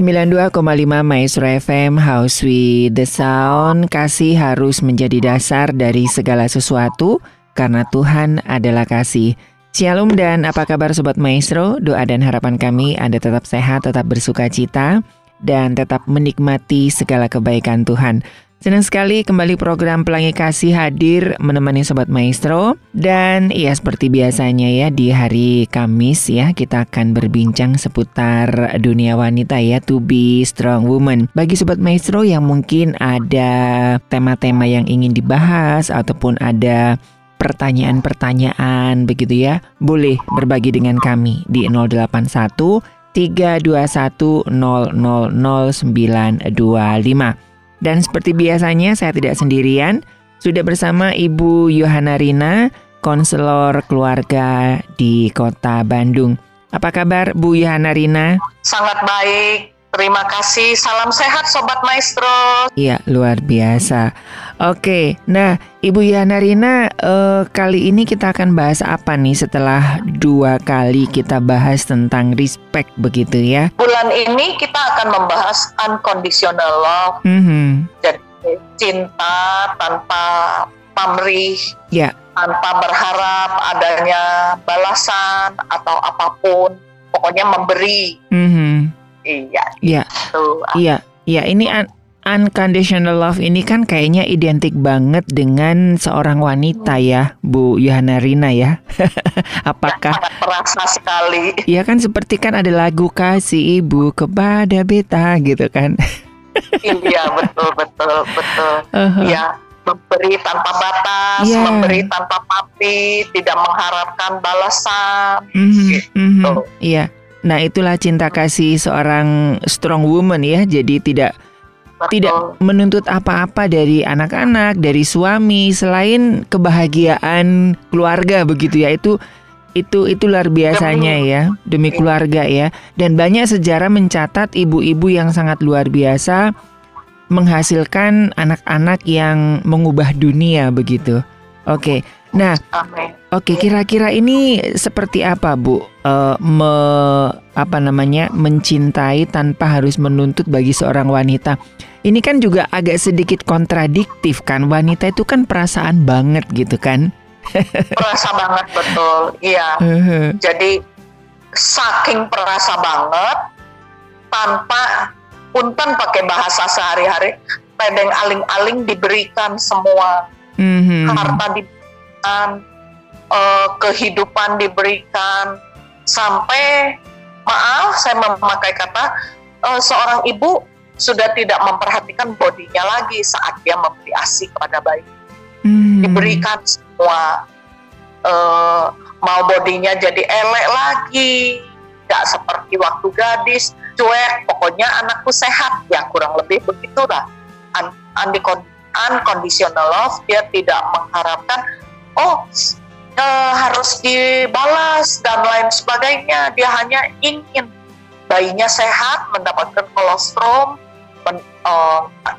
92,5 Maestro FM House with the Sound. Kasih harus menjadi dasar dari segala sesuatu Karena Tuhan adalah kasih. Shalom dan apa kabar Sobat Maestro? Doa dan harapan kami Anda tetap sehat, tetap bersuka cita Dan tetap menikmati segala kebaikan Tuhan Senang sekali kembali program Pelangi Kasih hadir menemani Sobat Maestro. Dan ya seperti biasanya ya di hari Kamis ya kita akan berbincang seputar dunia wanita ya To be strong woman. Bagi Sobat Maestro yang mungkin ada tema-tema yang ingin dibahas Ataupun ada pertanyaan-pertanyaan begitu ya Boleh berbagi dengan kami di 081 321 000925 dan seperti biasanya saya tidak sendirian, sudah bersama Ibu Yohana Rina, konselor keluarga di Kota Bandung. Apa kabar Bu Yohana Rina? Sangat baik. Terima kasih. Salam sehat Sobat Maestro. Iya, luar biasa. Oke, nah Ibu Yana Rina, uh, kali ini kita akan bahas apa nih setelah dua kali kita bahas tentang respect begitu ya? Bulan ini kita akan membahas unconditional love. Mm -hmm. Jadi cinta tanpa pamrih. Ya. Tanpa berharap adanya balasan atau apa pun. Pokoknya memberi. Mm -hmm Iya. Iya. Gitu. Iya. Iya, ini un unconditional love ini kan kayaknya identik banget dengan seorang wanita ya, Bu Yohana Rina ya. Apakah ya, terasa sekali. Iya kan seperti kan ada lagu kasih ibu kepada beta gitu kan. iya, betul betul betul. Uh -huh. Ya memberi tanpa batas, yeah. memberi tanpa pamrih, tidak mengharapkan balasan, mm -hmm, gitu. Mm -hmm, iya. Nah, itulah cinta kasih seorang strong woman ya. Jadi tidak Betul. tidak menuntut apa-apa dari anak-anak, dari suami selain kebahagiaan keluarga begitu ya. Itu itu itu luar biasanya ya demi keluarga ya. Dan banyak sejarah mencatat ibu-ibu yang sangat luar biasa menghasilkan anak-anak yang mengubah dunia begitu. Oke. Nah, oke kira-kira ini seperti apa, Bu? Uh, me, apa namanya mencintai tanpa harus menuntut bagi seorang wanita. Ini kan juga agak sedikit kontradiktif kan? Wanita itu kan perasaan banget gitu kan? Perasa banget betul, iya. Jadi saking perasa banget tanpa punten pakai bahasa sehari-hari, pedeng aling-aling diberikan semua mm-hmm. harta diberikan, uh, kehidupan diberikan, sampai maaf saya memakai kata uh, seorang ibu sudah tidak memperhatikan bodinya lagi saat dia memberi asi kepada bayi. Mm-hmm. Diberikan semua, uh, mau bodinya jadi elek lagi, tidak seperti waktu gadis, cuek, pokoknya anakku sehat, ya kurang lebih begitulah. Andi unconditional love dia tidak mengharapkan oh e, harus dibalas dan lain sebagainya. Dia hanya ingin bayinya sehat mendapatkan kolostrum men, e,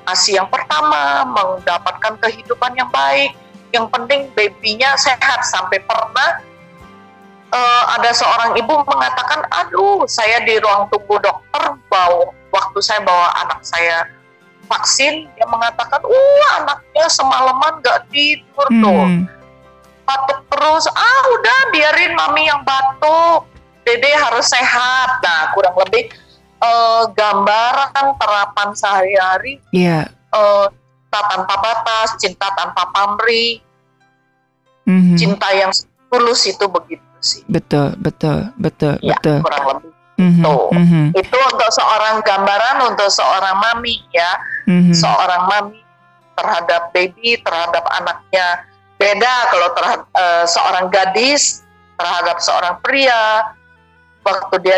asi yang pertama mendapatkan kehidupan yang baik. Yang penting babynya sehat. Sampai pernah uh, ada seorang ibu mengatakan, aduh saya di ruang tunggu dokter bawa waktu saya bawa anak saya vaksin dia mengatakan uh anaknya semalaman gak tidur hmm. Batuk terus ah biarin mami yang batuk dede harus sehat nah kurang lebih uh, gambaran terapan sehari-hari yeah. Iya. uh, cinta tanpa batas cinta tanpa pamrih mm-hmm. cinta yang tulus itu begitu sih betul betul betul ya, betul kurang lebih Mm-hmm, itu mm-hmm. itu untuk seorang gambaran untuk seorang mami ya mm-hmm. seorang mami terhadap baby terhadap anaknya beda kalau terhadap uh, seorang gadis terhadap seorang pria waktu dia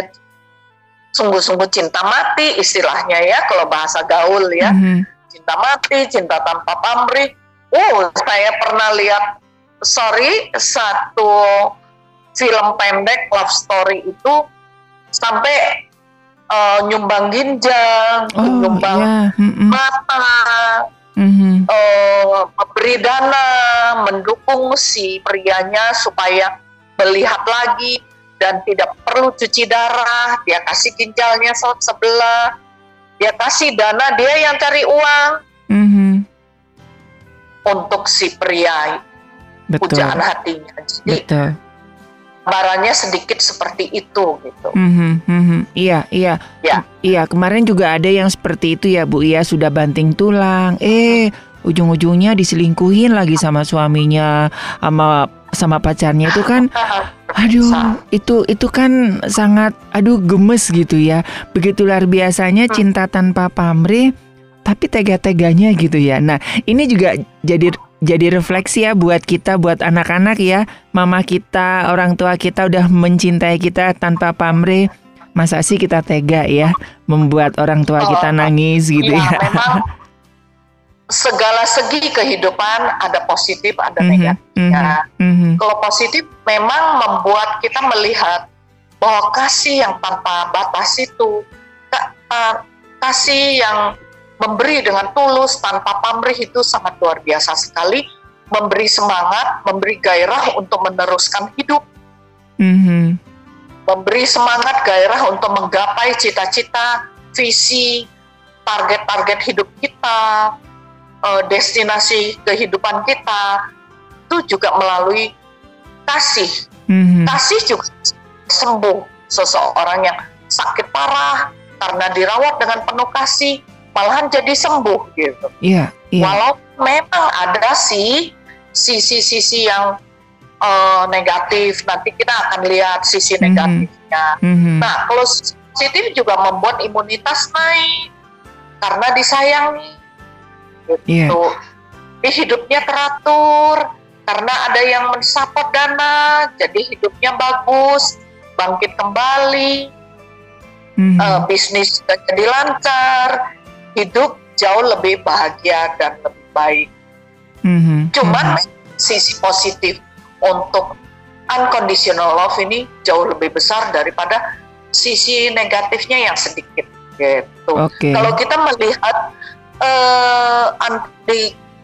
sungguh-sungguh cinta mati istilahnya ya kalau bahasa gaul ya mm-hmm. cinta mati cinta tanpa pamrih oh saya pernah lihat sorry satu film pendek love story itu sampai uh, nyumbang ginjal, oh, nyumbang yeah. mm mata, mm-hmm. uh, memberi dana, mendukung si prianya supaya melihat lagi dan tidak perlu cuci darah, dia kasih ginjalnya sebelah, dia kasih dana, dia yang cari uang mm-hmm. untuk si pria Betul. pujaan hatinya. Jadi Betul gambarannya sedikit seperti itu gitu. Mm-hmm, mm-hmm. Iya, iya, ya. iya. Kemarin juga ada yang seperti itu ya Bu. Iya sudah banting tulang. Eh, ujung-ujungnya diselingkuhin lagi sama suaminya, sama sama pacarnya itu kan aduh itu itu kan sangat aduh gemes gitu ya begitu luar biasanya hmm. cinta tanpa pamrih tapi tega-teganya gitu ya nah ini juga jadi jadi refleksi ya buat kita, buat anak-anak ya. Mama kita, orang tua kita udah mencintai kita tanpa pamrih. Masa sih kita tega ya membuat orang tua kita oh, nangis gitu iya, ya. Memang segala segi kehidupan ada positif, ada mm -hmm, negatif. Mm -hmm, mm -hmm. Kalau positif memang membuat kita melihat bahwa kasih yang tanpa batas itu kasih yang memberi dengan tulus tanpa pamrih itu sangat luar biasa sekali memberi semangat memberi gairah untuk meneruskan hidup mm-hmm. memberi semangat gairah untuk menggapai cita-cita visi target-target hidup kita uh, destinasi kehidupan kita itu juga melalui kasih mm-hmm. kasih juga sembuh seseorang yang sakit parah karena dirawat dengan penuh kasih malahan jadi sembuh gitu. Iya. Yeah, yeah. Walau memang ada sih sisi-sisi yang uh, negatif, nanti kita akan lihat sisi mm-hmm. negatifnya. Mm-hmm. Nah, kalau positif juga membuat imunitas naik karena disayangi. Gitu. Yeah. Di hidupnya teratur karena ada yang mensupport dana, jadi hidupnya bagus, bangkit kembali, mm-hmm. uh, bisnis jadi lancar, hidup jauh lebih bahagia dan lebih baik. Mm-hmm. Cuman mm-hmm. sisi positif untuk unconditional love ini jauh lebih besar daripada sisi negatifnya yang sedikit gitu. Okay. Kalau kita melihat uh, un-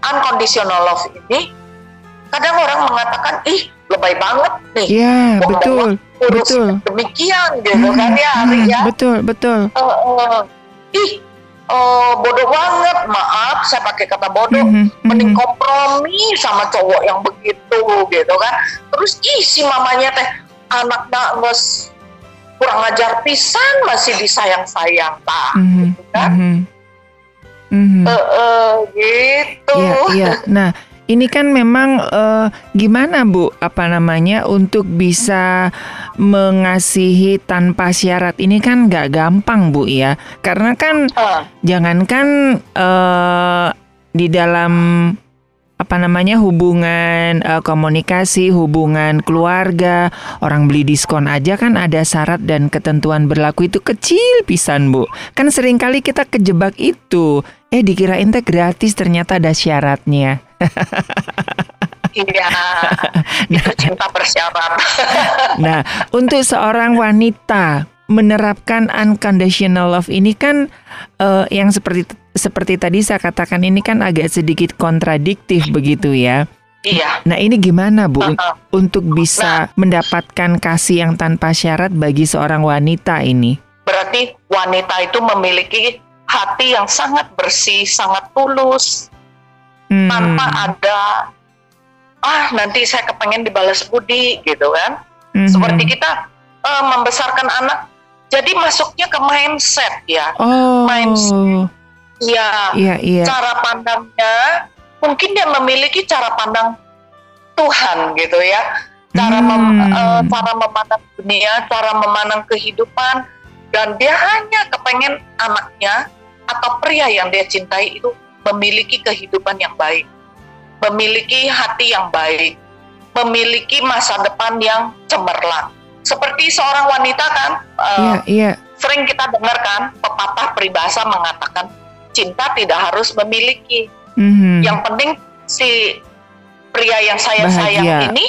unconditional love ini, kadang orang mengatakan ih lebay banget nih. Iya yeah, betul. Betul. Demikian gitu hmm, kan ya hari ya. Betul betul. Uh, uh, ih uh, bodoh banget maaf saya pakai kata bodoh mm -hmm. mending kompromi sama cowok yang begitu gitu kan terus ih si mamanya teh anak nangis kurang ajar pisan masih disayang-sayang tak mm -hmm. gitu kan mm -hmm. Mm -hmm. Uh, uh, gitu iya, iya. nah ini kan memang uh, gimana Bu apa namanya untuk bisa mengasihi tanpa syarat ini kan nggak gampang Bu ya karena kan uh. jangankan uh, di dalam apa namanya hubungan uh, komunikasi, hubungan keluarga, orang beli diskon aja kan ada syarat dan ketentuan berlaku itu kecil pisan bu. Kan sering kali kita kejebak itu. Eh dikirain teh gratis ternyata ada syaratnya. Iya, itu cinta bersyarat. nah, untuk seorang wanita menerapkan unconditional love ini kan uh, yang seperti seperti tadi saya katakan ini kan agak sedikit kontradiktif begitu ya. Iya. Nah ini gimana Bu uh -uh. untuk bisa nah, mendapatkan kasih yang tanpa syarat bagi seorang wanita ini? Berarti wanita itu memiliki hati yang sangat bersih, sangat tulus, hmm. tanpa ada ah nanti saya kepengen dibalas budi gitu kan Mm-hmm. Seperti kita uh, membesarkan anak, jadi masuknya ke mindset ya. Oh. Mindset. Ya. Iya, iya. Cara pandangnya, mungkin dia memiliki cara pandang Tuhan gitu ya. Cara hmm. mem, uh, cara memandang dunia, cara memandang kehidupan, dan dia hanya kepengen anaknya atau pria yang dia cintai itu memiliki kehidupan yang baik, memiliki hati yang baik, memiliki masa depan yang cemerlang. Seperti seorang wanita kan, uh, yeah, yeah. sering kita dengarkan pepatah peribahasa mengatakan cinta tidak harus memiliki. Mm-hmm. Yang penting si pria yang saya bahagia. sayang ini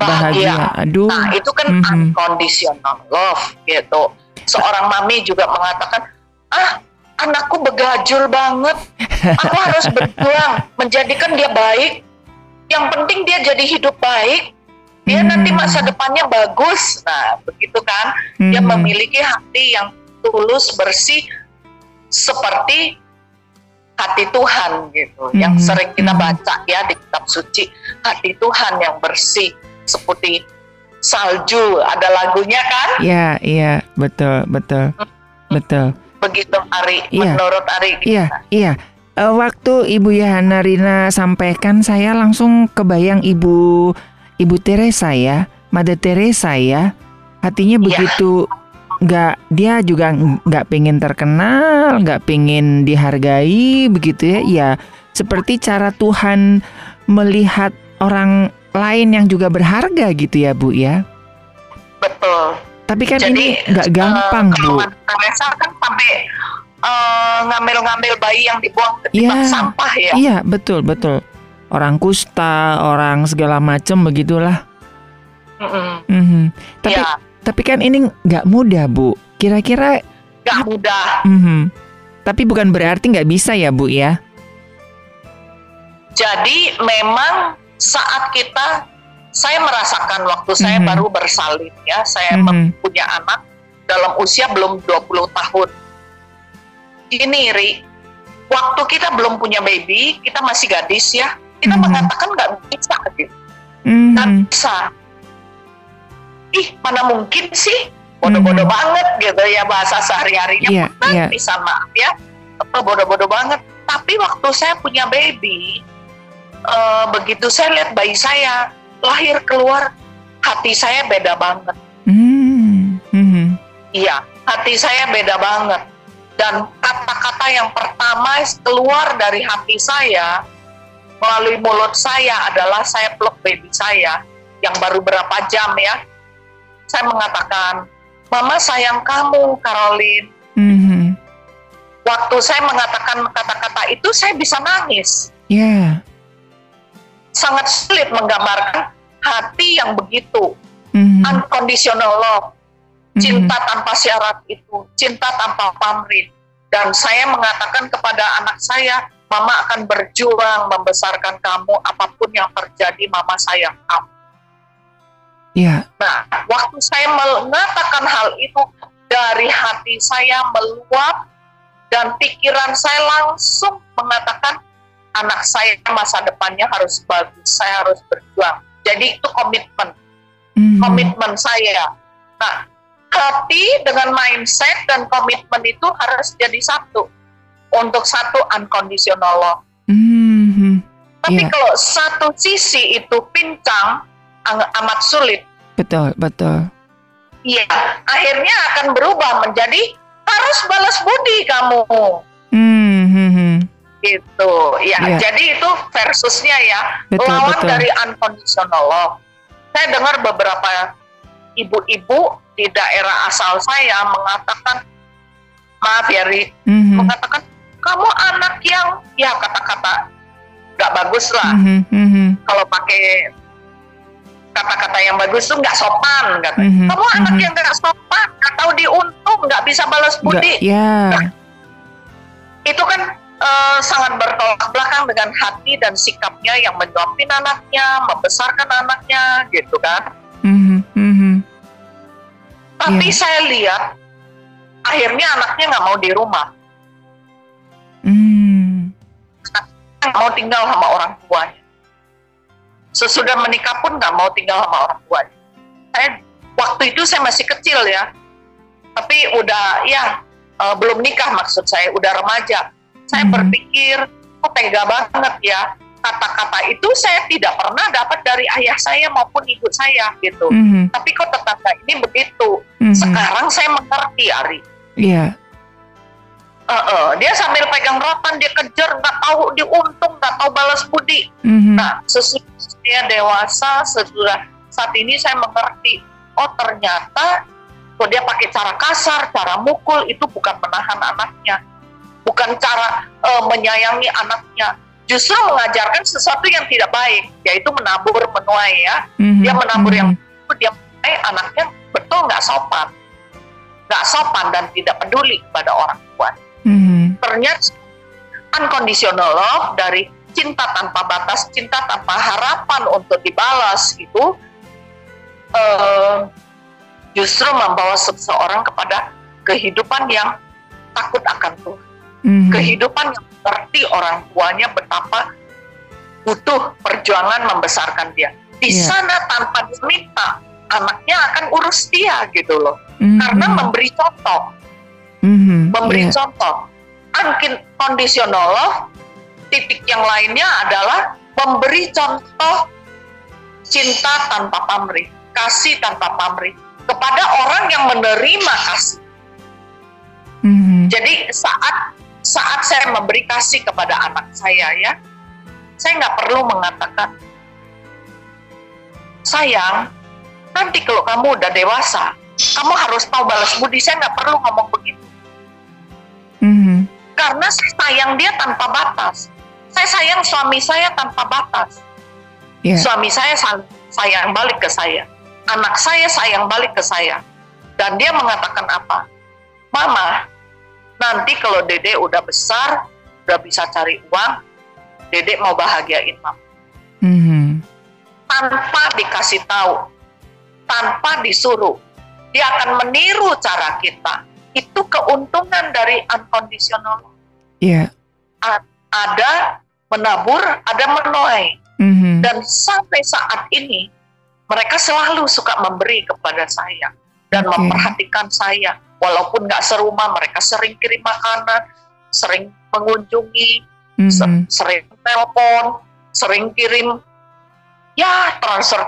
bahagia. bahagia. Aduh. Nah itu kan mm-hmm. unconditional love gitu. Seorang mami juga mengatakan, ah anakku begajul banget, aku harus berjuang menjadikan dia baik. Yang penting dia jadi hidup baik. Dia hmm. nanti masa depannya bagus. Nah begitu kan? Hmm. dia memiliki hati yang tulus bersih seperti hati Tuhan gitu. Hmm. yang sering kita hmm. baca ya di kitab suci hati Tuhan yang bersih seperti salju. Ada lagunya kan? Iya iya. Betul betul. Hmm. betul begitu Ari ya. menurut Ari iya iya uh, waktu Ibu Yana Rina sampaikan saya langsung kebayang Ibu Ibu Teresa ya, Mother Teresa ya. Hatinya iya. begitu nggak dia juga nggak pengen terkenal, nggak pengen dihargai begitu ya. Ya seperti cara Tuhan melihat orang lain yang juga berharga gitu ya Bu ya. Betul. Tapi kan Jadi, ini nggak gampang uh, Bu. Teresa kan sampai ngambil eh, ngambil-ngambil bayi yang dibuang ke ya, sampah ya. Iya, betul, betul. Orang kusta, orang segala macam begitulah. Mm -mm. Mm -hmm. Tapi ya. tapi kan ini nggak mudah, Bu. Kira-kira nggak mudah. Mm -hmm. Tapi bukan berarti nggak bisa ya, Bu ya. Jadi memang saat kita saya merasakan waktu mm -hmm. saya baru bersalin ya, saya mm -hmm. punya anak dalam usia belum 20 tahun gini Ri, waktu kita belum punya baby, kita masih gadis ya, kita mm -hmm. mengatakan nggak bisa gitu, mm -hmm. bisa. Ih, mana mungkin sih, bodoh-bodoh mm -hmm. banget gitu ya bahasa sehari-harinya, yeah, yeah. bisa maaf ya, bodoh-bodoh banget. Tapi waktu saya punya baby, uh, begitu saya lihat bayi saya lahir keluar, hati saya beda banget. Mm -hmm. Iya, hati saya beda banget dan kata-kata yang pertama keluar dari hati saya melalui mulut saya adalah saya peluk baby saya yang baru berapa jam ya saya mengatakan mama sayang kamu Caroline mm-hmm. waktu saya mengatakan kata-kata itu saya bisa nangis yeah. sangat sulit menggambarkan hati yang begitu mm-hmm. unconditional love cinta tanpa syarat itu, cinta tanpa pamrih. Dan saya mengatakan kepada anak saya, Mama akan berjuang membesarkan kamu apa pun yang terjadi, Mama sayang kamu. Yeah. Nah, waktu saya mengatakan hal itu dari hati saya meluap dan pikiran saya langsung mengatakan anak saya masa depannya harus bagus, saya harus berjuang. Jadi itu komitmen, mm-hmm. komitmen saya. Nah, hati dengan mindset dan komitmen itu harus jadi satu untuk satu unconditional love. Mm-hmm. Tapi yeah. kalau satu sisi itu pincang amat sulit. Betul, betul. Iya, akhirnya akan berubah menjadi harus balas budi kamu. Mm-hmm. Gitu, ya. Yeah. Jadi itu versusnya ya, betul, lawan betul. dari unconditional love. Saya dengar beberapa ibu-ibu di daerah asal saya mengatakan maaf ya Ri, mm-hmm. mengatakan kamu anak yang ya kata-kata nggak bagus lah mm-hmm. kalau pakai kata-kata yang bagus tuh nggak sopan kata mm-hmm. kamu anak mm-hmm. yang nggak sopan tahu diuntung nggak bisa balas budi yeah. nah, itu kan uh, sangat bertolak belakang dengan hati dan sikapnya yang menyuapin anaknya membesarkan anaknya gitu kan mm-hmm. Mm-hmm. Tapi yeah. saya lihat akhirnya anaknya nggak mau di rumah. Hmm. Nggak mau tinggal sama orang tuanya. Sesudah menikah pun nggak mau tinggal sama orang tuanya. saya waktu itu saya masih kecil ya, tapi udah ya uh, belum nikah maksud saya, udah remaja. Saya hmm. berpikir, kok tega banget ya kata-kata itu saya tidak pernah dapat dari ayah saya maupun ibu saya gitu. Mm-hmm. Tapi kok tetangga ini begitu. Mm-hmm. Sekarang saya mengerti Ari. Iya. Yeah. Uh, uh, dia sambil pegang rotan dia kejar nggak tahu diuntung nggak tahu balas budi. Mm-hmm. Nah sesudah dewasa sesudah saat ini saya mengerti oh ternyata kok dia pakai cara kasar cara mukul itu bukan menahan anaknya bukan cara uh, menyayangi anaknya justru mengajarkan sesuatu yang tidak baik yaitu menabur menuai ya mm-hmm. dia menabur mm-hmm. yang dia eh anaknya betul nggak sopan nggak sopan dan tidak peduli kepada orang tua mm-hmm. ternyata unconditional love dari cinta tanpa batas cinta tanpa harapan untuk dibalas itu uh, justru membawa seseorang kepada kehidupan yang takut akan Tuhan mm-hmm. kehidupan yang mengerti orang tuanya betapa butuh perjuangan membesarkan dia. Di yeah. sana tanpa diminta, anaknya akan urus dia gitu loh. Mm-hmm. Karena memberi contoh. Mm-hmm. Memberi yeah. contoh. Unconditional love, titik yang lainnya adalah memberi contoh cinta tanpa pamrih, kasih tanpa pamrih kepada orang yang menerima kasih. Mm-hmm. Jadi saat saat saya memberi kasih kepada anak saya ya, saya nggak perlu mengatakan, sayang, nanti kalau kamu udah dewasa, kamu harus tahu balas budi. Saya nggak perlu ngomong begitu. Mm-hmm. Karena saya sayang dia tanpa batas. Saya sayang suami saya tanpa batas. Yeah. Suami saya sayang balik ke saya. Anak saya sayang balik ke saya. Dan dia mengatakan apa? Mama, nanti kalau dede udah besar udah bisa cari uang dede mau bahagiain mama mm-hmm. tanpa dikasih tahu tanpa disuruh dia akan meniru cara kita itu keuntungan dari unconditional yeah. ada menabur ada menuai mm-hmm. dan sampai saat ini mereka selalu suka memberi kepada saya dan okay. memperhatikan saya walaupun nggak serumah mereka sering kirim makanan sering mengunjungi mm-hmm. sering telepon sering kirim ya transfer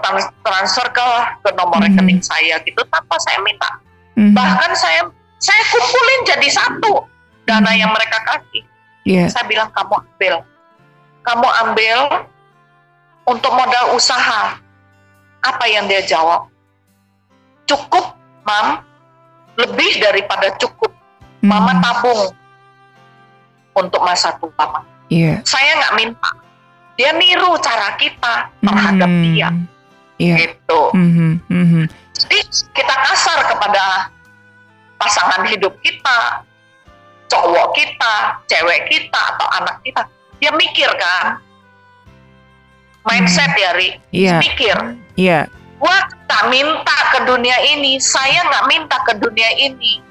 transfer ke ke nomor mm-hmm. rekening saya gitu tanpa saya minta mm-hmm. bahkan saya saya kumpulin jadi satu dana mm-hmm. yang mereka kasih yeah. saya bilang kamu ambil kamu ambil untuk modal usaha apa yang dia jawab cukup mam lebih daripada cukup hmm. mama tabung untuk masa tua mama. Yeah. Saya nggak minta. Dia niru cara kita terhadap hmm. dia. Yeah. Gitu. Mm-hmm. Mm-hmm. Jadi kita kasar kepada pasangan hidup kita, cowok kita, cewek kita atau anak kita. Dia mikir kan, mindset hmm. ya Ri, yeah. mikir. Iya. Yeah gua tak minta ke dunia ini, saya nggak minta ke dunia ini.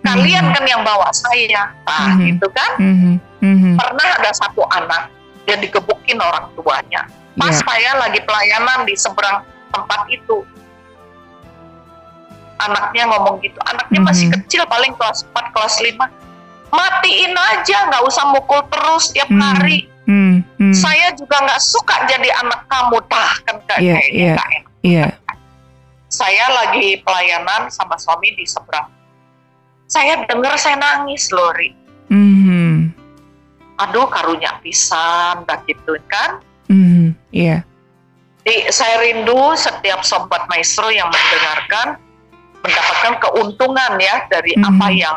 Kalian mm-hmm. kan yang bawa saya, nah mm-hmm. gitu kan? Mm-hmm. Mm-hmm. Pernah ada satu anak dia digebukin orang tuanya. Pas yeah. saya lagi pelayanan di seberang tempat itu, anaknya ngomong gitu, anaknya mm-hmm. masih kecil, paling kelas 4, kelas 5. Matiin aja, nggak usah mukul terus tiap mm-hmm. hari Hmm, hmm. Saya juga nggak suka jadi anak kamu, tah kan yeah, yeah, enak. Yeah. Saya lagi pelayanan sama suami di seberang. Saya dengar saya nangis, Lori. Mm-hmm. Aduh, karunya pisan, dah gitu kan? Mm-hmm. Yeah. Di, saya rindu setiap sobat maestro yang mendengarkan mendapatkan keuntungan ya dari mm-hmm. apa yang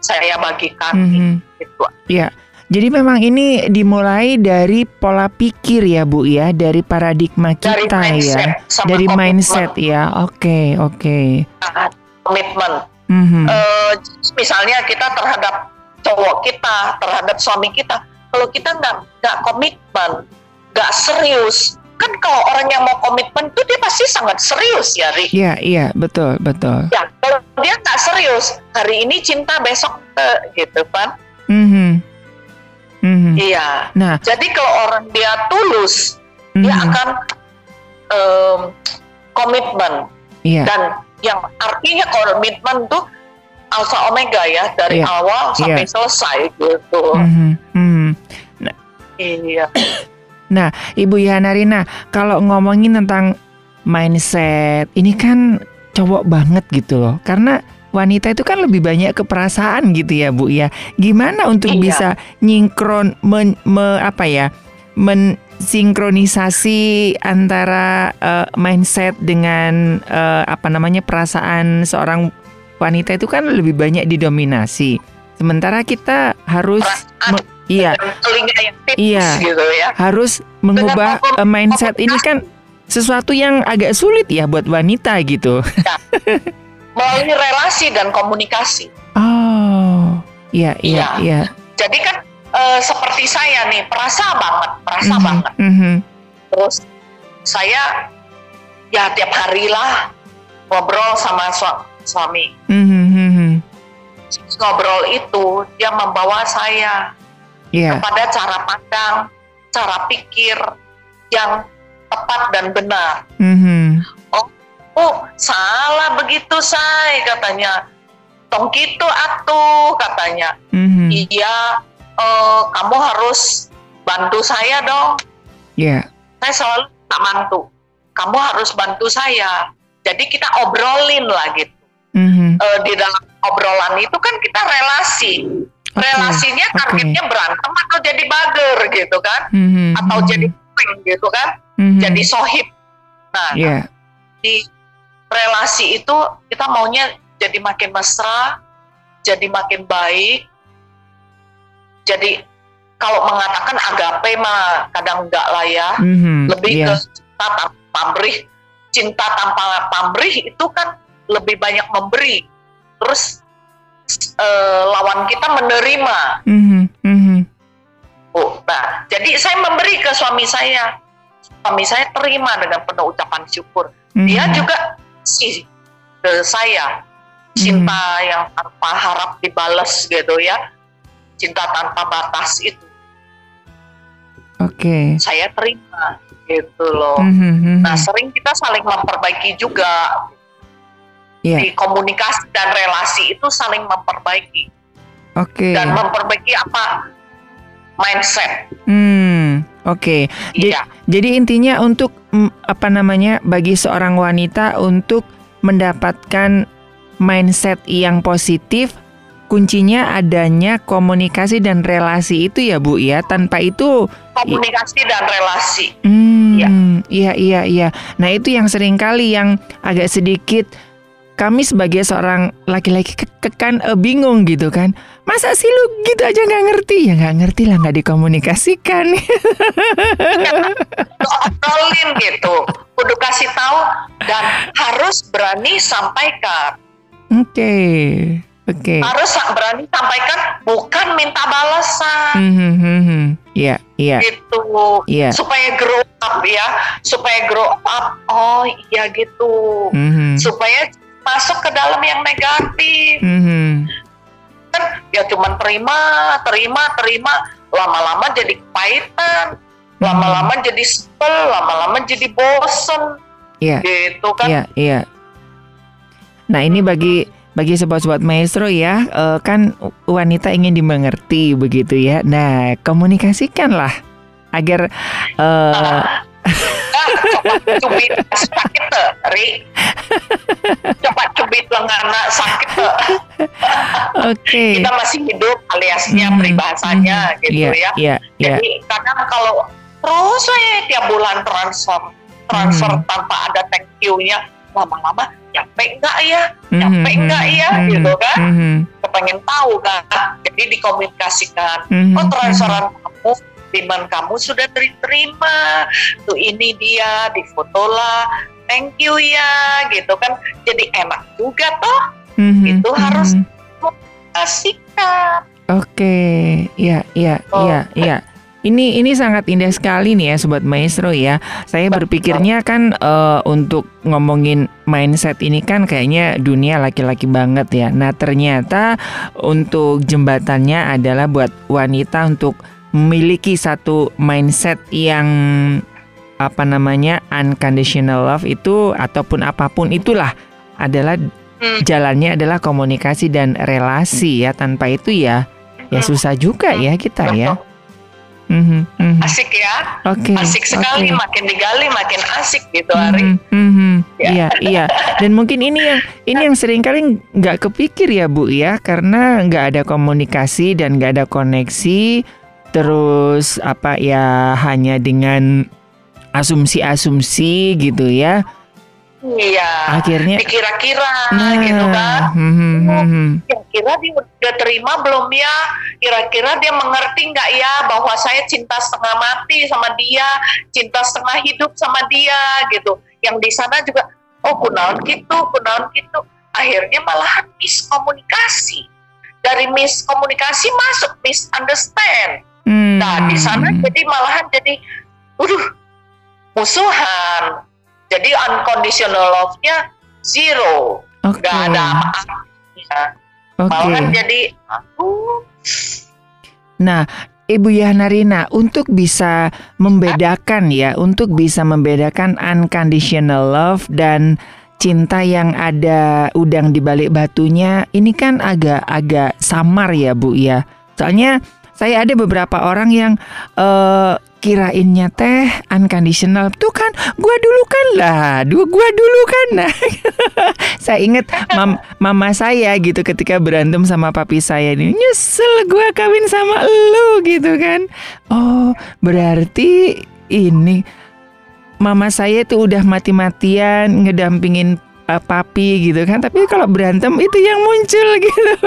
saya bagikan mm-hmm. gitu. Iya. Yeah. Jadi memang ini dimulai dari pola pikir ya Bu ya, dari paradigma kita dari mindset, ya, dari komitmen. mindset ya. Oke okay, oke. Okay. Komitmen. Mm-hmm. Uh, misalnya kita terhadap cowok kita, terhadap suami kita, kalau kita nggak nggak komitmen, nggak serius, kan kalau orang yang mau komitmen itu dia pasti sangat serius ya, Ri. Iya iya betul betul. Ya kalau dia nggak serius, hari ini cinta besok uh, gitu kan. Mm-hmm Mm-hmm. Iya. Nah, jadi kalau orang dia tulus, mm-hmm. dia akan um, komitmen. Yeah. Dan yang artinya komitmen tuh alfa omega ya dari yeah. awal sampai yeah. selesai gitu. Mm -hmm. Mm -hmm. Nah, iya. Nah, Ibu Yanarina, kalau ngomongin tentang mindset, ini kan cowok banget gitu loh. Karena wanita itu kan lebih banyak keperasaan gitu ya, Bu ya. Gimana untuk iya. bisa nyingkron men, me, apa ya? mensinkronisasi antara uh, mindset dengan uh, apa namanya perasaan seorang wanita itu kan lebih banyak didominasi. Sementara kita harus Iya. telinga yang tipis iya. gitu ya. Harus mengubah uh, mindset ini kan sesuatu yang agak sulit ya buat wanita gitu. Ya. Melalui relasi dan komunikasi. Oh, iya iya iya. iya. Jadi kan uh, seperti saya nih, perasa banget, perasa mm -hmm, banget. Mm -hmm. Terus saya ya tiap hari lah ngobrol sama su suami. Mm -hmm. Ngobrol itu dia membawa saya yeah. kepada cara pandang, cara pikir yang tepat dan benar. Mm-hmm. Oh, oh, salah begitu say katanya. Tong gitu atuh katanya. Mm-hmm. Iya, uh, kamu harus bantu saya dong. Iya. Yeah. Saya selalu tak bantu. Kamu harus bantu saya. Jadi kita obrolin lah gitu. Mm-hmm. Uh, di dalam obrolan itu kan kita relasi relasinya okay. targetnya berantem atau jadi bager gitu kan mm-hmm. atau jadi gitu kan mm-hmm. jadi sohib nah yeah. di relasi itu kita maunya jadi makin mesra jadi makin baik jadi kalau mengatakan agape mah kadang enggak lah ya mm-hmm. lebih yeah. ke cinta tanpa pamrih cinta tanpa pamrih itu kan lebih banyak memberi terus uh, lawan kita menerima. Mm-hmm. Mm-hmm. Oh, nah, jadi saya memberi ke suami saya, suami saya terima dengan penuh ucapan syukur. Mm-hmm. Dia juga sih ke saya cinta mm-hmm. yang tanpa harap dibalas gitu ya, cinta tanpa batas itu. Oke. Okay. Saya terima gitu loh. Mm-hmm. Nah, sering kita saling memperbaiki juga yeah. di komunikasi dan relasi itu saling memperbaiki. Oke. Okay. Dan memperbaiki apa mindset. Hmm, oke. Okay. Iya. Jadi intinya untuk mm, apa namanya bagi seorang wanita untuk mendapatkan mindset yang positif kuncinya adanya komunikasi dan relasi itu ya Bu ya. Tanpa itu komunikasi dan relasi. Hmm, ya. iya iya iya. Nah, itu yang sering kali yang agak sedikit kami sebagai seorang laki-laki kekan uh, bingung gitu kan masa sih lu gitu aja nggak ngerti ya nggak ngerti lah nggak dikomunikasikan ngobrolin gitu kudu kasih tahu dan harus berani sampaikan oke okay. Oke. Okay. Harus berani sampaikan, bukan minta balasan. Mm -hmm, mm -hmm. Iya, iya. Gitu. Iya. Supaya grow up ya, supaya grow up. Oh, iya gitu. Mm -hmm. Supaya masuk ke dalam yang negatif. Mm-hmm. Kan ya cuma terima, terima, terima, lama-lama jadi kepahitan, mm-hmm. lama-lama jadi sebel, lama-lama jadi bosen. Iya. Yeah. Gitu kan. Iya, yeah, iya. Yeah. Nah, ini bagi bagi sobat-sobat maestro ya, uh, kan wanita ingin dimengerti begitu ya. Nah, komunikasikanlah agar uh, cubit sakit tuh, Ri. Coba cubit lengana sakit tuh. Oke. Okay. Kita masih hidup aliasnya hmm. peribahasanya hmm. gitu yeah, ya. Yeah, yeah. Jadi kadang kalau terus saya tiap bulan transfer transfer hmm. tanpa ada thank you-nya lama-lama nyampe enggak ya nyampe mm-hmm. enggak ya mm-hmm. gitu kan mm-hmm. kepengen tahu kan jadi dikomunikasikan mm-hmm. oh transferan kamu demand kamu sudah diterima tuh ini dia difotolah thank you ya gitu kan jadi enak juga toh mm-hmm. itu harus mm-hmm. kasihkan oke okay. ya ya oh. ya ya ini ini sangat indah sekali nih ya sobat maestro ya. Saya berpikirnya kan uh, untuk ngomongin mindset ini kan kayaknya dunia laki-laki banget ya. Nah, ternyata untuk jembatannya adalah buat wanita untuk memiliki satu mindset yang apa namanya unconditional love itu ataupun apa pun itulah adalah hmm. jalannya adalah komunikasi dan relasi ya tanpa itu ya ya hmm. susah juga ya kita ya. Mm-hmm, mm-hmm. Asik ya, okay, asik sekali. Okay. Makin digali makin asik gitu Ari. Mm-hmm, mm-hmm. Ya. Iya, iya. Dan mungkin ini yang ini yang sering kali nggak kepikir ya Bu ya, karena nggak ada komunikasi dan nggak ada koneksi. Terus apa ya hanya dengan asumsi-asumsi gitu ya. Iya. Akhirnya dikira-kira nah, gitu kan. Hmm, hmm, hmm, hmm. Kira-kira dia udah terima belum ya? Kira-kira dia mengerti nggak ya bahwa saya cinta setengah mati sama dia, cinta setengah hidup sama dia gitu. Yang di sana juga oh kunaon gitu, kunaon gitu. Akhirnya malahan miskomunikasi. Dari miskomunikasi masuk misunderstand. Hmm. Nah, di sana jadi malahan jadi uh musuhan jadi unconditional love-nya zero, okay. gak ada apa-apa. Okay. jadi Nah, Ibu Yahnarina, untuk bisa membedakan ya, untuk bisa membedakan unconditional love dan cinta yang ada udang di balik batunya, ini kan agak-agak samar ya Bu ya. Soalnya saya ada beberapa orang yang uh, kirainnya teh unconditional. Tuh kan gua dulu kan lah dua gua dulu kan. Nah saya inget mam, mama saya gitu ketika berantem sama papi saya ini nyesel gua kawin sama lu gitu kan. Oh berarti ini mama saya tuh udah mati-matian ngedampingin uh, papi gitu kan. Tapi kalau berantem itu yang muncul gitu.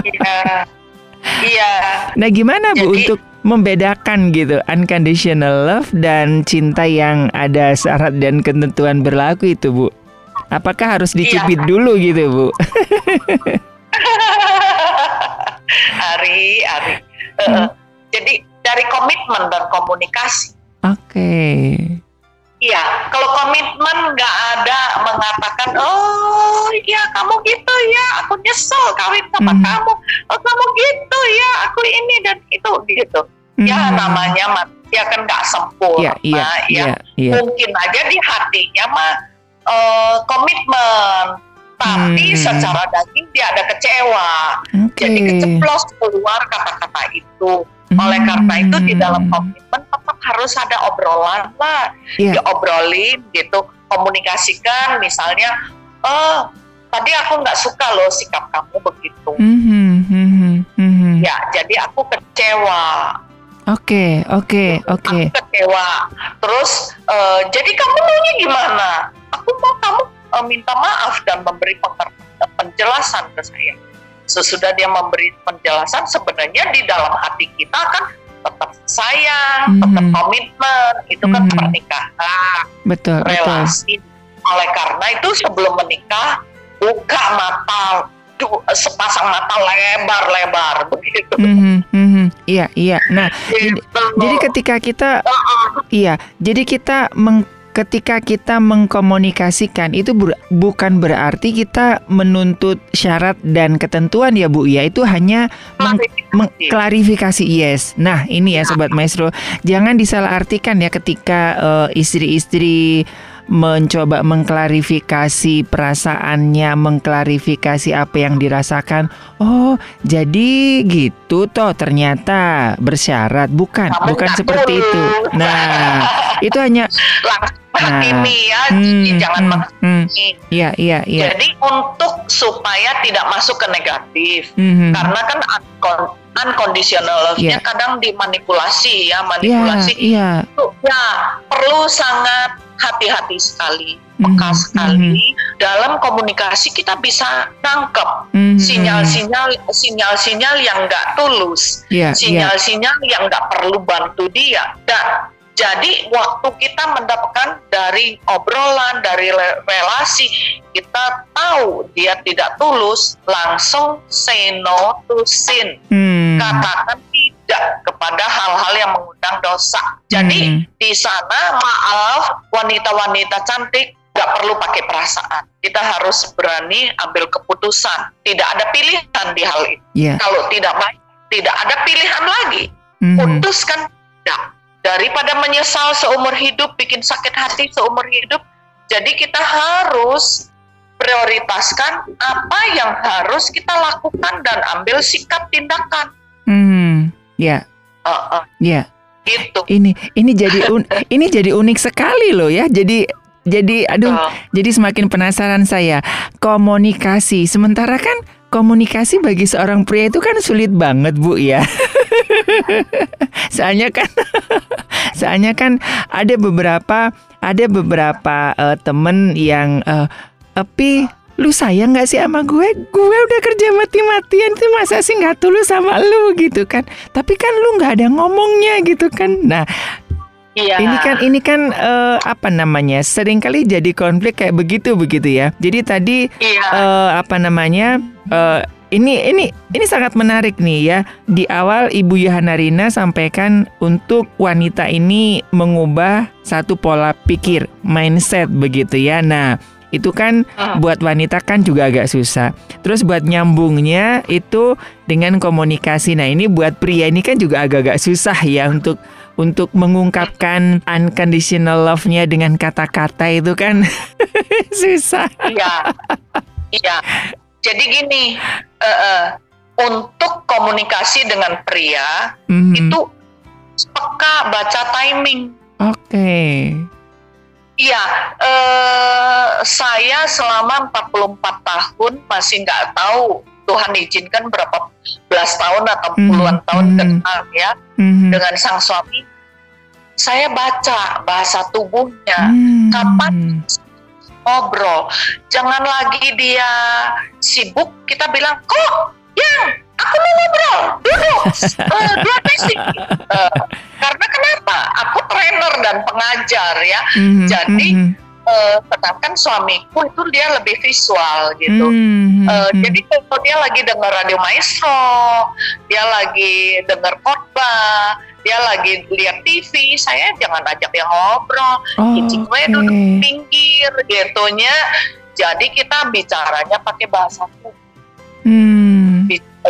Iya iya nah gimana bu Jadi, untuk membedakan gitu unconditional love dan cinta yang ada syarat dan ketentuan berlaku itu Bu? Apakah harus dicipit iya. dulu gitu Bu? Ari, Ari. Uh, Jadi dari komitmen dan komunikasi. Oke. Okay. Iya, kalau komitmen nggak ada mengatakan, oh iya kamu gitu ya, aku nyesel kawin sama mm. kamu, oh kamu gitu ya, aku ini dan itu gitu. Mm. Ya namanya manusia kan nggak sempurna, yeah, yeah, ya yeah, yeah. mungkin aja di hatinya mah uh, komitmen, tapi hmm. secara daging dia ada kecewa, okay. jadi keceplos keluar kata-kata itu. Oleh karena itu di dalam hmm. komitmen tetap harus ada obrolan lah, yeah. diobrolin gitu, komunikasikan misalnya, oh tadi aku nggak suka loh sikap kamu begitu. Mm-hmm, mm-hmm, mm-hmm. Ya, jadi aku kecewa. Oke, okay, oke, okay, oke. Okay. Aku kecewa. Terus, uh, jadi kamu maunya gimana? Aku mau kamu uh, minta maaf dan memberi penjelasan ke saya sesudah dia memberi penjelasan sebenarnya di dalam hati kita kan tetap sayang, mm-hmm. tetap komitmen, itu kan mm-hmm. pernikahan, betul, relasi. Betul. Oleh karena itu sebelum menikah buka mata sepasang mata lebar-lebar begitu. Mm-hmm, mm-hmm. Iya, iya. Nah, jadi, jadi ketika kita, uh-uh. iya, jadi kita meng ketika kita mengkomunikasikan itu ber, bukan berarti kita menuntut syarat dan ketentuan ya Bu. Ya itu hanya mengklarifikasi yes. Nah, ini ya sobat maestro, jangan disalahartikan ya ketika uh, istri-istri mencoba mengklarifikasi perasaannya, mengklarifikasi apa yang dirasakan. Oh, jadi gitu toh ternyata bersyarat. Bukan, Kamu bukan seperti dulu. itu. Nah, itu hanya nah, ini ya, hmm, jangan hmm, menghakimi. Hmm, iya, iya, iya. Jadi untuk supaya tidak masuk ke negatif, hmm, karena kan unconditional love-nya yeah. kadang dimanipulasi ya, manipulasi. Yeah, yeah. Itu ya perlu sangat hati-hati sekali, peka mm -hmm. sekali dalam komunikasi kita bisa tangkap sinyal-sinyal sinyal-sinyal yang nggak tulus, iya, iya. sinyal-sinyal yeah, yeah. yang nggak perlu bantu dia. Dan jadi waktu kita mendapatkan dari obrolan, dari relasi, kita tahu dia tidak tulus, langsung say no to sin. Hmm. Katakan tidak kepada hal-hal yang mengundang dosa. Jadi hmm. di sana maaf wanita-wanita cantik gak perlu pakai perasaan. Kita harus berani ambil keputusan. Tidak ada pilihan di hal itu. Yeah. Kalau tidak baik, tidak ada pilihan lagi. Mm -hmm. Putuskan tidak daripada menyesal seumur hidup, bikin sakit hati seumur hidup. Jadi kita harus prioritaskan apa yang harus kita lakukan dan ambil sikap tindakan. Hmm, ya, uh, uh. ya. Gitu. Ini ini jadi un, ini jadi unik sekali loh ya. Jadi jadi aduh, uh. jadi semakin penasaran saya. Komunikasi. Sementara kan komunikasi bagi seorang pria itu kan sulit banget, Bu ya. soalnya kan soalnya kan ada beberapa ada beberapa uh, temen yang uh, tapi lu sayang gak sih sama gue? Gue udah kerja mati-matian tuh masa sih nggak tulus sama lu gitu kan? Tapi kan lu nggak ada ngomongnya gitu kan? Nah, Iya. Ini kan ini kan uh, apa namanya? Seringkali jadi konflik kayak begitu begitu ya. Jadi tadi iya. uh, apa namanya? Uh, ini ini ini sangat menarik nih ya. Di awal Ibu Yohana Rina sampaikan untuk wanita ini mengubah satu pola pikir, mindset begitu ya. Nah, itu kan uh. buat wanita kan juga agak susah. Terus buat nyambungnya itu dengan komunikasi. Nah, ini buat pria ini kan juga agak-agak susah ya untuk untuk mengungkapkan unconditional love-nya dengan kata-kata itu kan susah. Iya. Iya. Jadi gini, uh, uh, untuk komunikasi dengan pria mm-hmm. itu peka baca timing. Oke. Okay. Iya, uh, saya selama 44 tahun masih nggak tahu Tuhan izinkan berapa belas tahun atau mhm, puluhan mm-hmm. tahun kenal ya mm-hmm. dengan sang suami. Saya baca bahasa tubuhnya, mm-hmm. kapan ngobrol. Jangan lagi dia sibuk, kita bilang, kok yang aku mau ngobrol, duduk, uh, dia basic. Uh, karena kenapa? Aku trainer dan pengajar ya, mm-hmm. jadi uh, sedangkan suamiku itu dia lebih visual gitu. Mm-hmm. Uh, jadi kalau dia lagi dengar radio maestro, dia lagi dengar khotbah, dia lagi lihat TV, saya jangan ajak dia ngobrol, oh, cicing gue okay. duduk pinggir gitunya. Jadi kita bicaranya pakai bahasa tubuh. Hmm.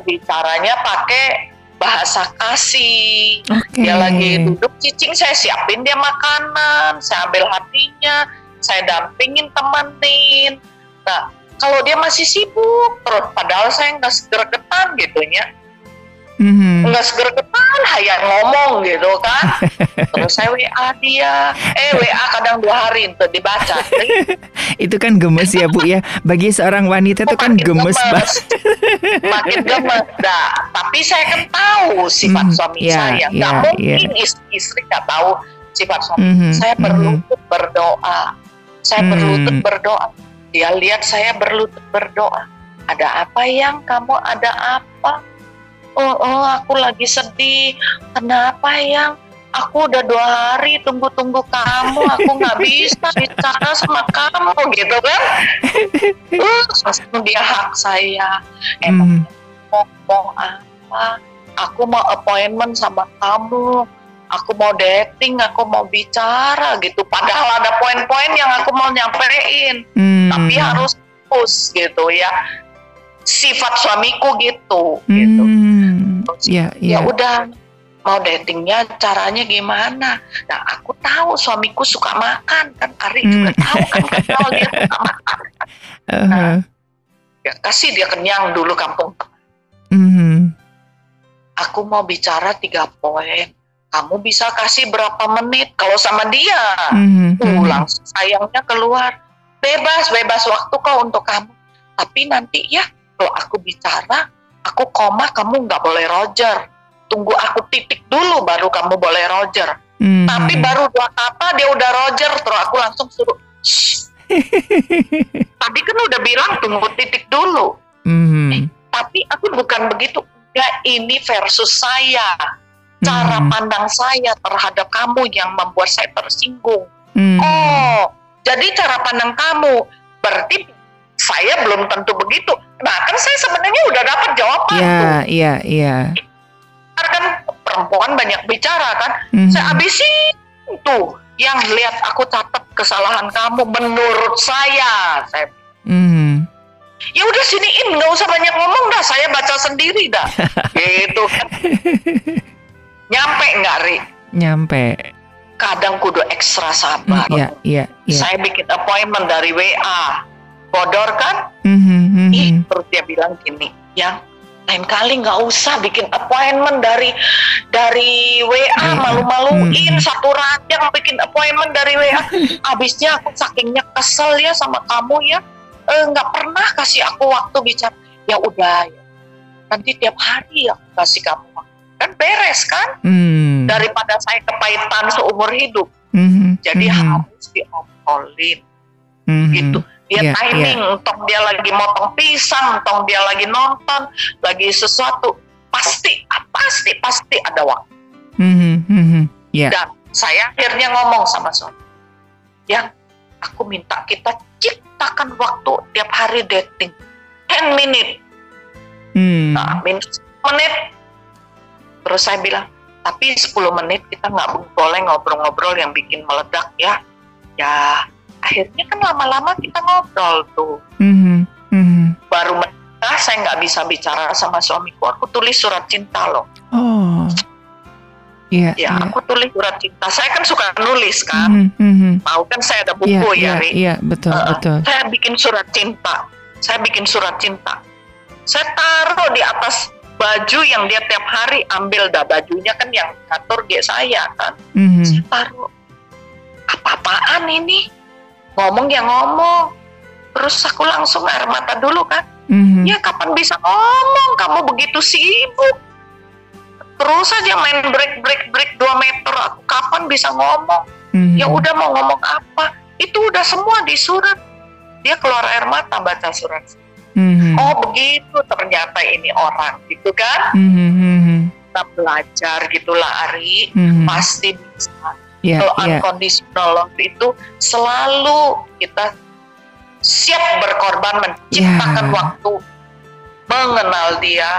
Bicaranya pakai bahasa kasih. Okay. Dia lagi duduk cicing, saya siapin dia makanan, saya ambil hatinya, saya dampingin temenin. Nah, kalau dia masih sibuk terus, padahal saya nggak segera ketan gitunya Mm-hmm. Nggak segergetan, hayat ngomong gitu kan. Terus saya WA dia, eh WA kadang dua hari untuk dibaca. itu kan gemes ya Bu ya. Bagi seorang wanita itu kan gemes, banget. makin gemes. Nah, tapi saya kan tahu sifat mm, suami yeah, saya. Nggak yeah, mungkin yeah. istri nggak tahu sifat suami. Mm-hmm, saya mm-hmm. berlutut berdoa. Saya mm. berlutut berdoa. Dia lihat saya berlutut berdoa. Ada apa yang kamu ada apa? Oh, oh aku lagi sedih. Kenapa yang? Aku udah dua hari tunggu-tunggu kamu. Aku nggak bisa bicara sama kamu gitu kan? Uh, dia hak saya. Emang hmm. ngomong apa? Aku mau appointment sama kamu. Aku mau dating aku mau bicara gitu. Padahal ada poin-poin yang aku mau nyampein. Hmm. tapi harus push gitu ya sifat suamiku gitu hmm. gitu ya, ya. ya udah mau datingnya caranya gimana nah aku tahu suamiku suka makan kan Ari hmm. juga tahu kan kenal dia suka makan uh-huh. nah, ya kasih dia kenyang dulu kampung uh-huh. aku mau bicara tiga poin kamu bisa kasih berapa menit kalau sama dia uh-huh. uh, langsung sayangnya keluar bebas bebas waktu kau untuk kamu tapi nanti ya kalau aku bicara aku koma kamu nggak boleh Roger tunggu aku titik dulu baru kamu boleh Roger hmm. tapi baru dua kata dia udah Roger terus aku langsung suruh tadi kan udah bilang tunggu titik dulu hmm. eh, tapi aku bukan begitu enggak ini versus saya cara hmm. pandang saya terhadap kamu yang membuat saya tersinggung hmm. oh jadi cara pandang kamu berarti saya belum tentu begitu Nah kan saya sebenarnya udah dapat jawaban yeah, tuh. Iya iya iya. Kan perempuan banyak bicara kan. Mm-hmm. Saya habisin tuh yang lihat aku catat kesalahan kamu menurut saya. Saya. Mm-hmm. Ya udah siniin nggak usah banyak ngomong dah saya baca sendiri dah. gitu kan. Nyampe nggak Ri? nyampe kadang kudu ekstra sabar. Mm, iya, iya, iya. Saya bikin appointment dari WA, bodor kan? Mm-hmm, mm-hmm. Ih, terus dia bilang gini, yang lain kali nggak usah bikin appointment dari dari WA malu-maluin mm-hmm. satu ranjang bikin appointment dari WA. Abisnya aku sakingnya kesel ya sama kamu ya, nggak e, pernah kasih aku waktu bicara. Ya udah, ya. nanti tiap hari aku kasih kamu kan beres kan hmm. daripada saya kepahitan seumur hidup hmm. jadi hmm. harus diobrolin hmm. gitu dia yeah, timing yeah. tong dia lagi motong pisang tong dia lagi nonton lagi sesuatu pasti pasti pasti ada waktu hmm. Hmm. Yeah. dan saya akhirnya ngomong sama suami yang aku minta kita ciptakan waktu tiap hari dating 10 menit hmm. nah menit Terus saya bilang, tapi 10 menit kita nggak boleh ngobrol-ngobrol yang bikin meledak ya. Ya akhirnya kan lama-lama kita ngobrol tuh. Mm-hmm. Mm-hmm. Baru menikah saya nggak bisa bicara sama suamiku. Aku tulis surat cinta loh. Oh. Iya. Yeah, ya, yeah. aku tulis surat cinta. Saya kan suka nulis kan. Mm-hmm. Tahu kan saya ada buku yeah, ya, Iya, yeah, betul, uh, betul. Saya bikin surat cinta. Saya bikin surat cinta. Saya taruh di atas baju yang dia tiap hari ambil dah bajunya kan yang ngatur dia saya kan mm-hmm. saya taruh apa-apaan ini ngomong ya ngomong terus aku langsung air mata dulu kan mm-hmm. ya kapan bisa ngomong kamu begitu sibuk terus aja main break break break 2 meter aku kapan bisa ngomong mm-hmm. ya udah mau ngomong apa itu udah semua di surat dia keluar air mata baca surat Mm-hmm. Oh begitu ternyata ini orang gitu kan? Mm-hmm. Kita belajar gitulah Ari mm-hmm. pasti bisa. Yeah, Kalau yeah. unconditional love itu selalu kita siap berkorban menciptakan yeah. waktu mengenal dia,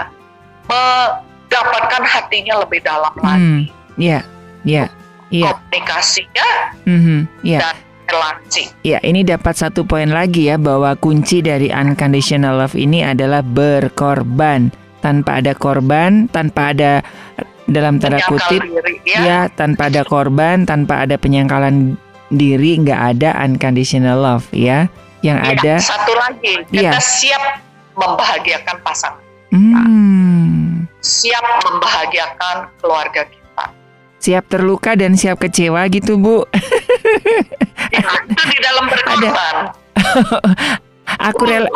mendapatkan hatinya lebih dalam mm, lagi. Iya, iya, iya. Komunikasinya mm-hmm, yeah. dan relasi. Ya, ini dapat satu poin lagi ya bahwa kunci dari unconditional love ini adalah berkorban. Tanpa ada korban, tanpa ada dalam tanda kutip diri, ya. ya tanpa ada korban, tanpa ada penyangkalan diri, nggak ada unconditional love ya. Yang ya, ada satu lagi, kita ya. siap membahagiakan pasangan. Hmm. Siap membahagiakan keluarga kita siap terluka dan siap kecewa gitu Bu. ya, itu di dalam berkorban. Aku rela.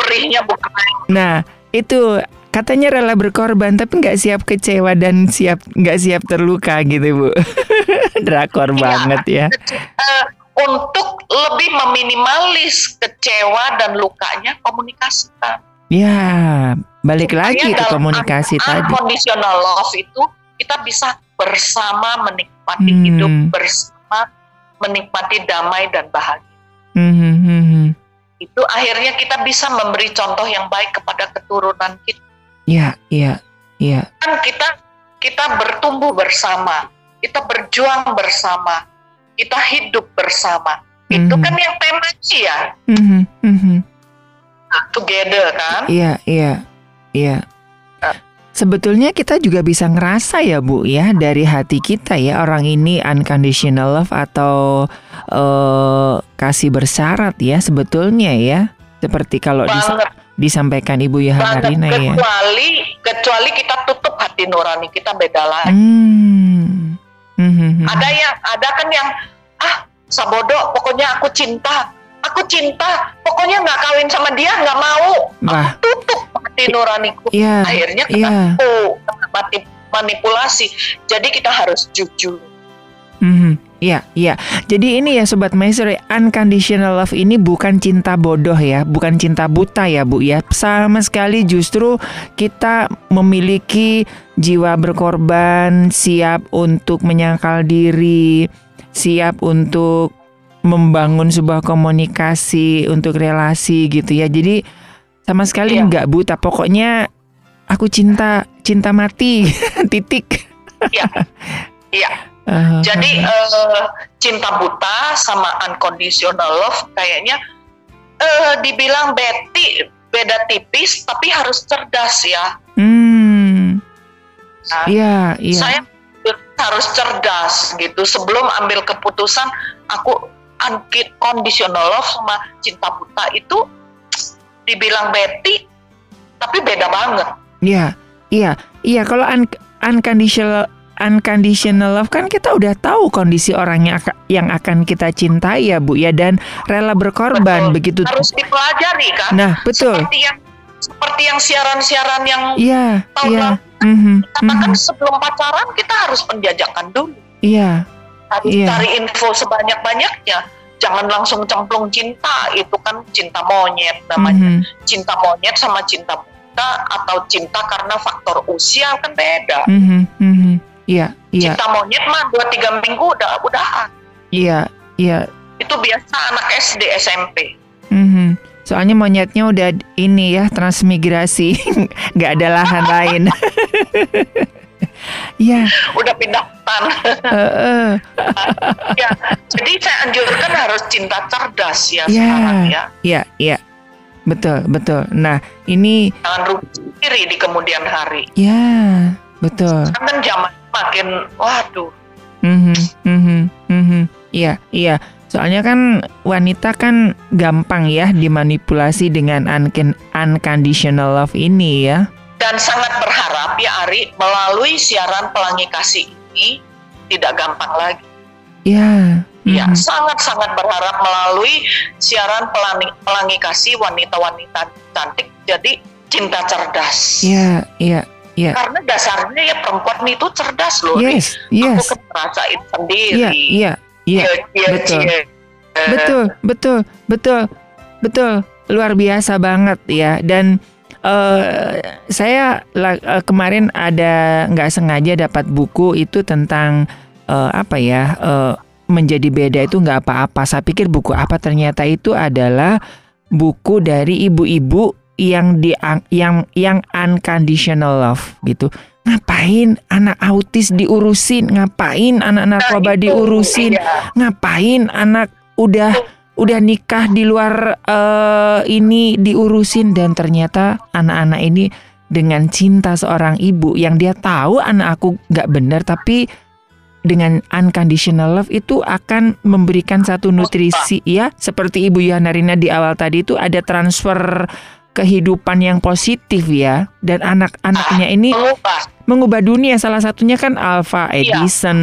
Nah itu katanya rela berkorban tapi nggak siap kecewa dan siap nggak siap terluka gitu Bu. Drakor ya, banget ya. Uh, untuk lebih meminimalis kecewa dan lukanya komunikasikan. Ya, balik Supaya lagi ke komunikasi tadi. Conditional love itu kita bisa bersama menikmati hmm. hidup bersama menikmati damai dan bahagia. Hmm, hmm, hmm, hmm. Itu akhirnya kita bisa memberi contoh yang baik kepada keturunan kita. Iya, iya, iya. Kan kita kita bertumbuh bersama, kita berjuang bersama, kita hidup bersama. Hmm. Itu kan yang temanya ya. Hmm, hmm, hmm. Nah, together kan? Iya, iya, iya. Sebetulnya kita juga bisa ngerasa ya Bu ya dari hati kita ya orang ini unconditional love atau uh, kasih bersyarat ya sebetulnya ya seperti kalau dis disampaikan Ibu Yohana Rina ya. Kecuali kecuali kita tutup hati nurani kita beda lagi. Hmm. Hmm, hmm, hmm. Ada yang ada kan yang ah sabodo pokoknya aku cinta aku cinta pokoknya nggak kawin sama dia nggak mau Wah. aku tutup hati nuraniku yeah. akhirnya kita yeah. manipulasi jadi kita harus jujur mm-hmm. Iya, iya. Jadi ini ya Sobat Maestro, unconditional love ini bukan cinta bodoh ya, bukan cinta buta ya Bu ya. Sama sekali justru kita memiliki jiwa berkorban, siap untuk menyangkal diri, siap untuk membangun sebuah komunikasi untuk relasi gitu ya. Jadi sama sekali iya. nggak buta. Pokoknya aku cinta cinta mati titik. Iya. Iya. Uh, Jadi uh, cinta buta sama unconditional love kayaknya uh, dibilang Betty beda tipis tapi harus cerdas ya. Hmm. Nah, iya, iya. Saya harus cerdas gitu sebelum ambil keputusan aku unconditional love sama cinta buta itu dibilang Betty tapi beda banget. Iya, iya, iya. Kalau un unconditional unconditional love kan kita udah tahu kondisi orang yang, yang akan kita cintai ya Bu ya dan rela berkorban betul. begitu. Harus dipelajari kan. Nah betul. Seperti yang seperti yang siaran-siaran yang Iya, tahun iya. lalu Mm -hmm, katakan sebelum pacaran kita harus penjajakan dulu. Iya. Harus iya. cari info sebanyak-banyaknya. Jangan langsung cemplung cinta, itu kan cinta monyet namanya. Mm -hmm. Cinta monyet sama cinta buta atau cinta karena faktor usia kan beda. Mm -hmm, mm -hmm. Iya, iya. Cinta monyet mah dua tiga minggu udah udahan. Iya, iya. Itu biasa anak SD SMP. Mm -hmm. Soalnya monyetnya udah ini ya transmigrasi, nggak ada lahan lain. Iya. Udah pindah hutan. Uh, uh. ya, jadi saya anjurkan harus cinta cerdas ya, ya sekarang ya. Iya, iya. Betul, betul. Nah, ini jangan rugi sendiri di kemudian hari. Ya, betul. Kan zaman makin waduh. Mhm, mhm, mhm. Iya, iya. Soalnya kan wanita kan gampang ya dimanipulasi dengan un unconditional love ini ya. Dan sangat berharap ya Ari melalui siaran pelangi kasih ini tidak gampang lagi. Ya. Ya, mm -hmm. sangat-sangat berharap melalui siaran pelangi, pelangi kasih wanita-wanita cantik jadi cinta cerdas. Iya, iya, iya. Karena dasarnya ya perempuan itu cerdas loh. Yes, yes. Aku ngerasain sendiri. Iya, iya, iya. Betul. Betul, betul, betul, betul. Luar biasa banget ya. Dan uh, saya uh, kemarin ada nggak sengaja dapat buku itu tentang uh, apa ya? Uh, menjadi beda itu nggak apa-apa. Saya pikir buku apa ternyata itu adalah buku dari ibu-ibu yang di yang yang unconditional love gitu. Ngapain anak autis diurusin? Ngapain anak narkoba nah, diurusin? Iya. Ngapain anak udah udah nikah di luar uh, ini diurusin dan ternyata anak-anak ini dengan cinta seorang ibu yang dia tahu anak aku nggak benar tapi dengan unconditional love itu akan memberikan satu nutrisi ya seperti Ibu Yanarina di awal tadi itu ada transfer kehidupan yang positif ya dan anak-anaknya ini mengubah. mengubah dunia salah satunya kan Alpha Edison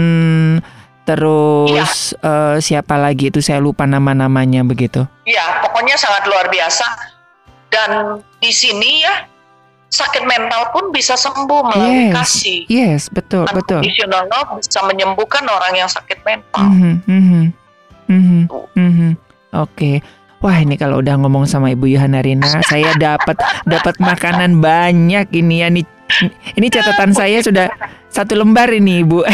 ya. terus ya. uh, siapa lagi itu saya lupa nama-namanya begitu ya pokoknya sangat luar biasa dan di sini ya sakit mental pun bisa sembuh melalui yes, kasih. Yes, betul, betul. Unconditional love bisa menyembuhkan orang yang sakit mental. Mm -hmm, mm -hmm, mm -hmm, mm -hmm. Oke. Okay. Wah ini kalau udah ngomong sama Ibu Yohana Rina, saya dapat dapat makanan banyak ini ya. Ini, ini catatan saya sudah satu lembar ini Ibu.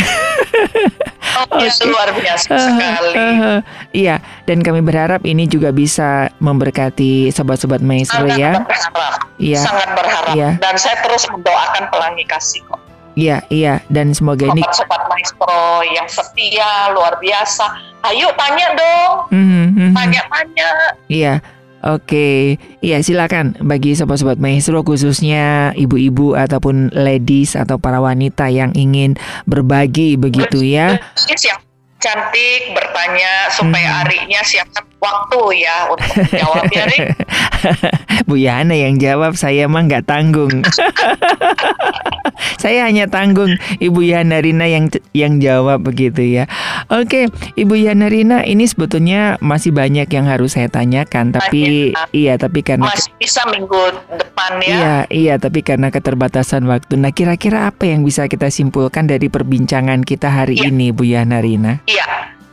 Oh, okay. luar biasa sekali. Uh, uh, uh, iya, dan kami berharap ini juga bisa memberkati sobat-sobat maestro Sangat ya. Berharap. Iya. Sangat berharap. Iya. Dan saya terus mendoakan pelangi kasih kok. Iya, iya, dan semoga sobat ini sobat maestro yang setia luar biasa. Ayo tanya dong. Mm -hmm. Tanya-tanya. Iya. Oke, iya silakan bagi sobat-sobat maestro khususnya ibu-ibu ataupun ladies atau para wanita yang ingin berbagi begitu ya. Yang cantik bertanya supaya hmm. Arinya siapkan waktu ya untuk jawab ya Rik. Bu Yana yang jawab saya mah nggak tanggung. saya hanya tanggung Ibu Yana Rina yang yang jawab begitu ya. Oke, Ibu Yana Rina ini sebetulnya masih banyak yang harus saya tanyakan tapi Banyak. iya tapi karena masih bisa minggu depan ya. Iya, iya tapi karena keterbatasan waktu. Nah, kira-kira apa yang bisa kita simpulkan dari perbincangan kita hari Iya. ini Bu Yana Rina? Iya.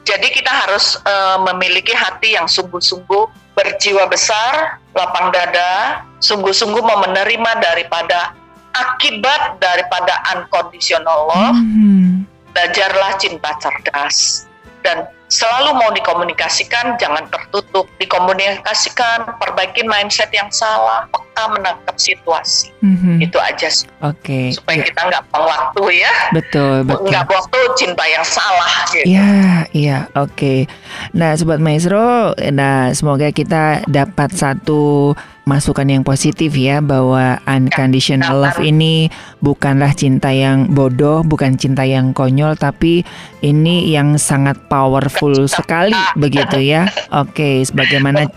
Jadi kita harus uh, memiliki hati yang sungguh-sungguh berjiwa besar, lapang dada, sungguh-sungguh mau menerima daripada akibat daripada unconditional love. Hmm. Belajarlah cinta cerdas dan selalu mau dikomunikasikan jangan tertutup dikomunikasikan perbaiki mindset yang salah peka menangkap situasi mm-hmm. itu aja sih oke okay. supaya yeah. kita nggak buang waktu ya betul betul nggak waktu cinta yang salah gitu ya iya oke okay. nah sobat maestro nah semoga kita dapat satu masukan yang positif ya bahwa unconditional ya, love ini bukanlah cinta yang bodoh, bukan cinta yang konyol tapi ini yang sangat powerful sekali begitu ya. Oke, sebagaimana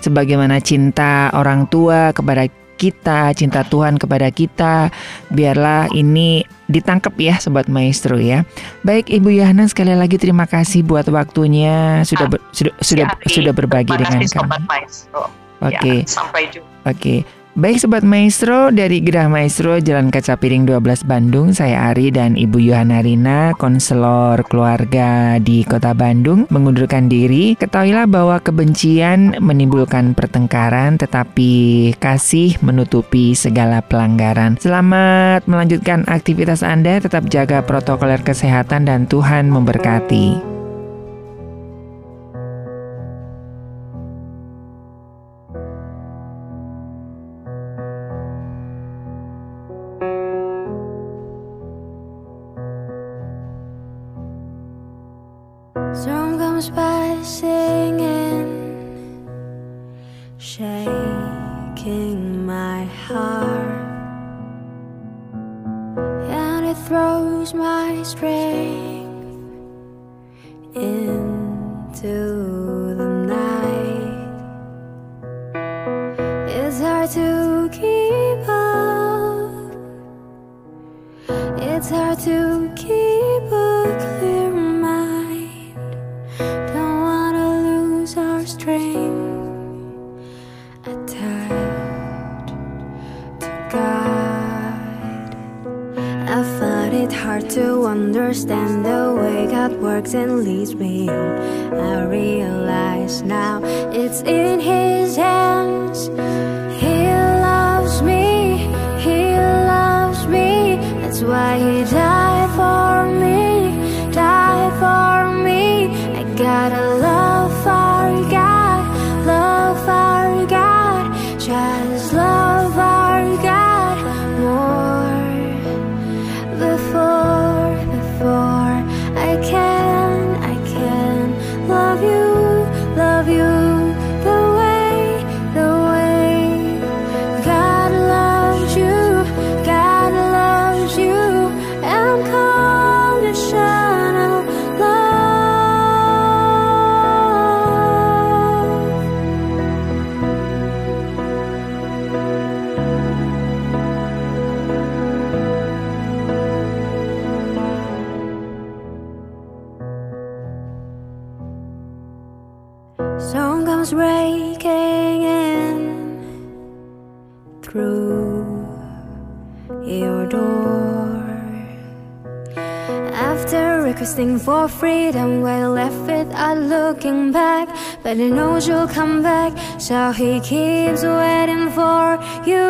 sebagaimana cinta orang tua kepada kita, cinta Tuhan kepada kita, biarlah ini ditangkap ya sobat maestro ya. Baik Ibu Yana sekali lagi terima kasih buat waktunya sudah ber, sudah sudah sudah berbagi dengan kami. Sobat maestro. Oke. Okay. Ya, sampai jumpa. Oke. Okay. Baik Sobat Maestro, dari Gerah Maestro Jalan Kaca Piring 12 Bandung, saya Ari dan Ibu Yohana Rina, konselor keluarga di Kota Bandung, mengundurkan diri. Ketahuilah bahwa kebencian menimbulkan pertengkaran, tetapi kasih menutupi segala pelanggaran. Selamat melanjutkan aktivitas Anda, tetap jaga protokol kesehatan dan Tuhan memberkati. comes by singing, shaking my heart, and it throws my strength. and the way God works and leads me on, I realize now it's in His hands. He loves me, He loves me, that's why He died. For freedom while left without looking back. But he knows you'll come back So he keeps waiting for you.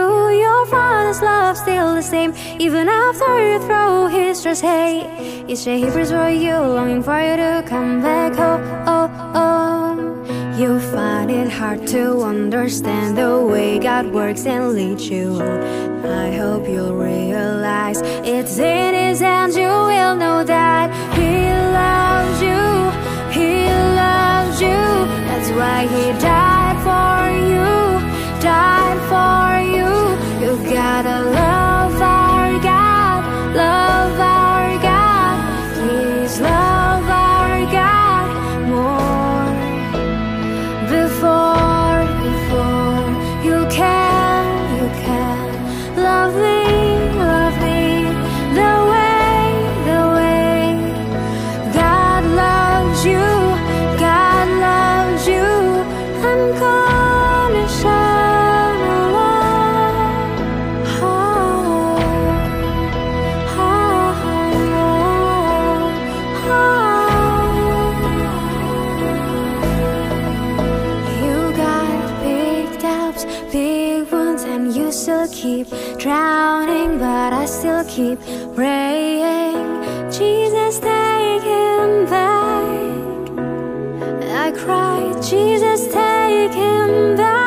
Your father's love still the same Even after you throw his trust. Hey, day he prays for you Longing for you to come back. Oh, oh, oh. You find it hard to understand The way God works and leads you. I hope you'll realize It's in his hands you will know that loves you, he loves you. That's why he died for you, died for you. You gotta love keep praying. Jesus, take him back. I cried, Jesus, take him back.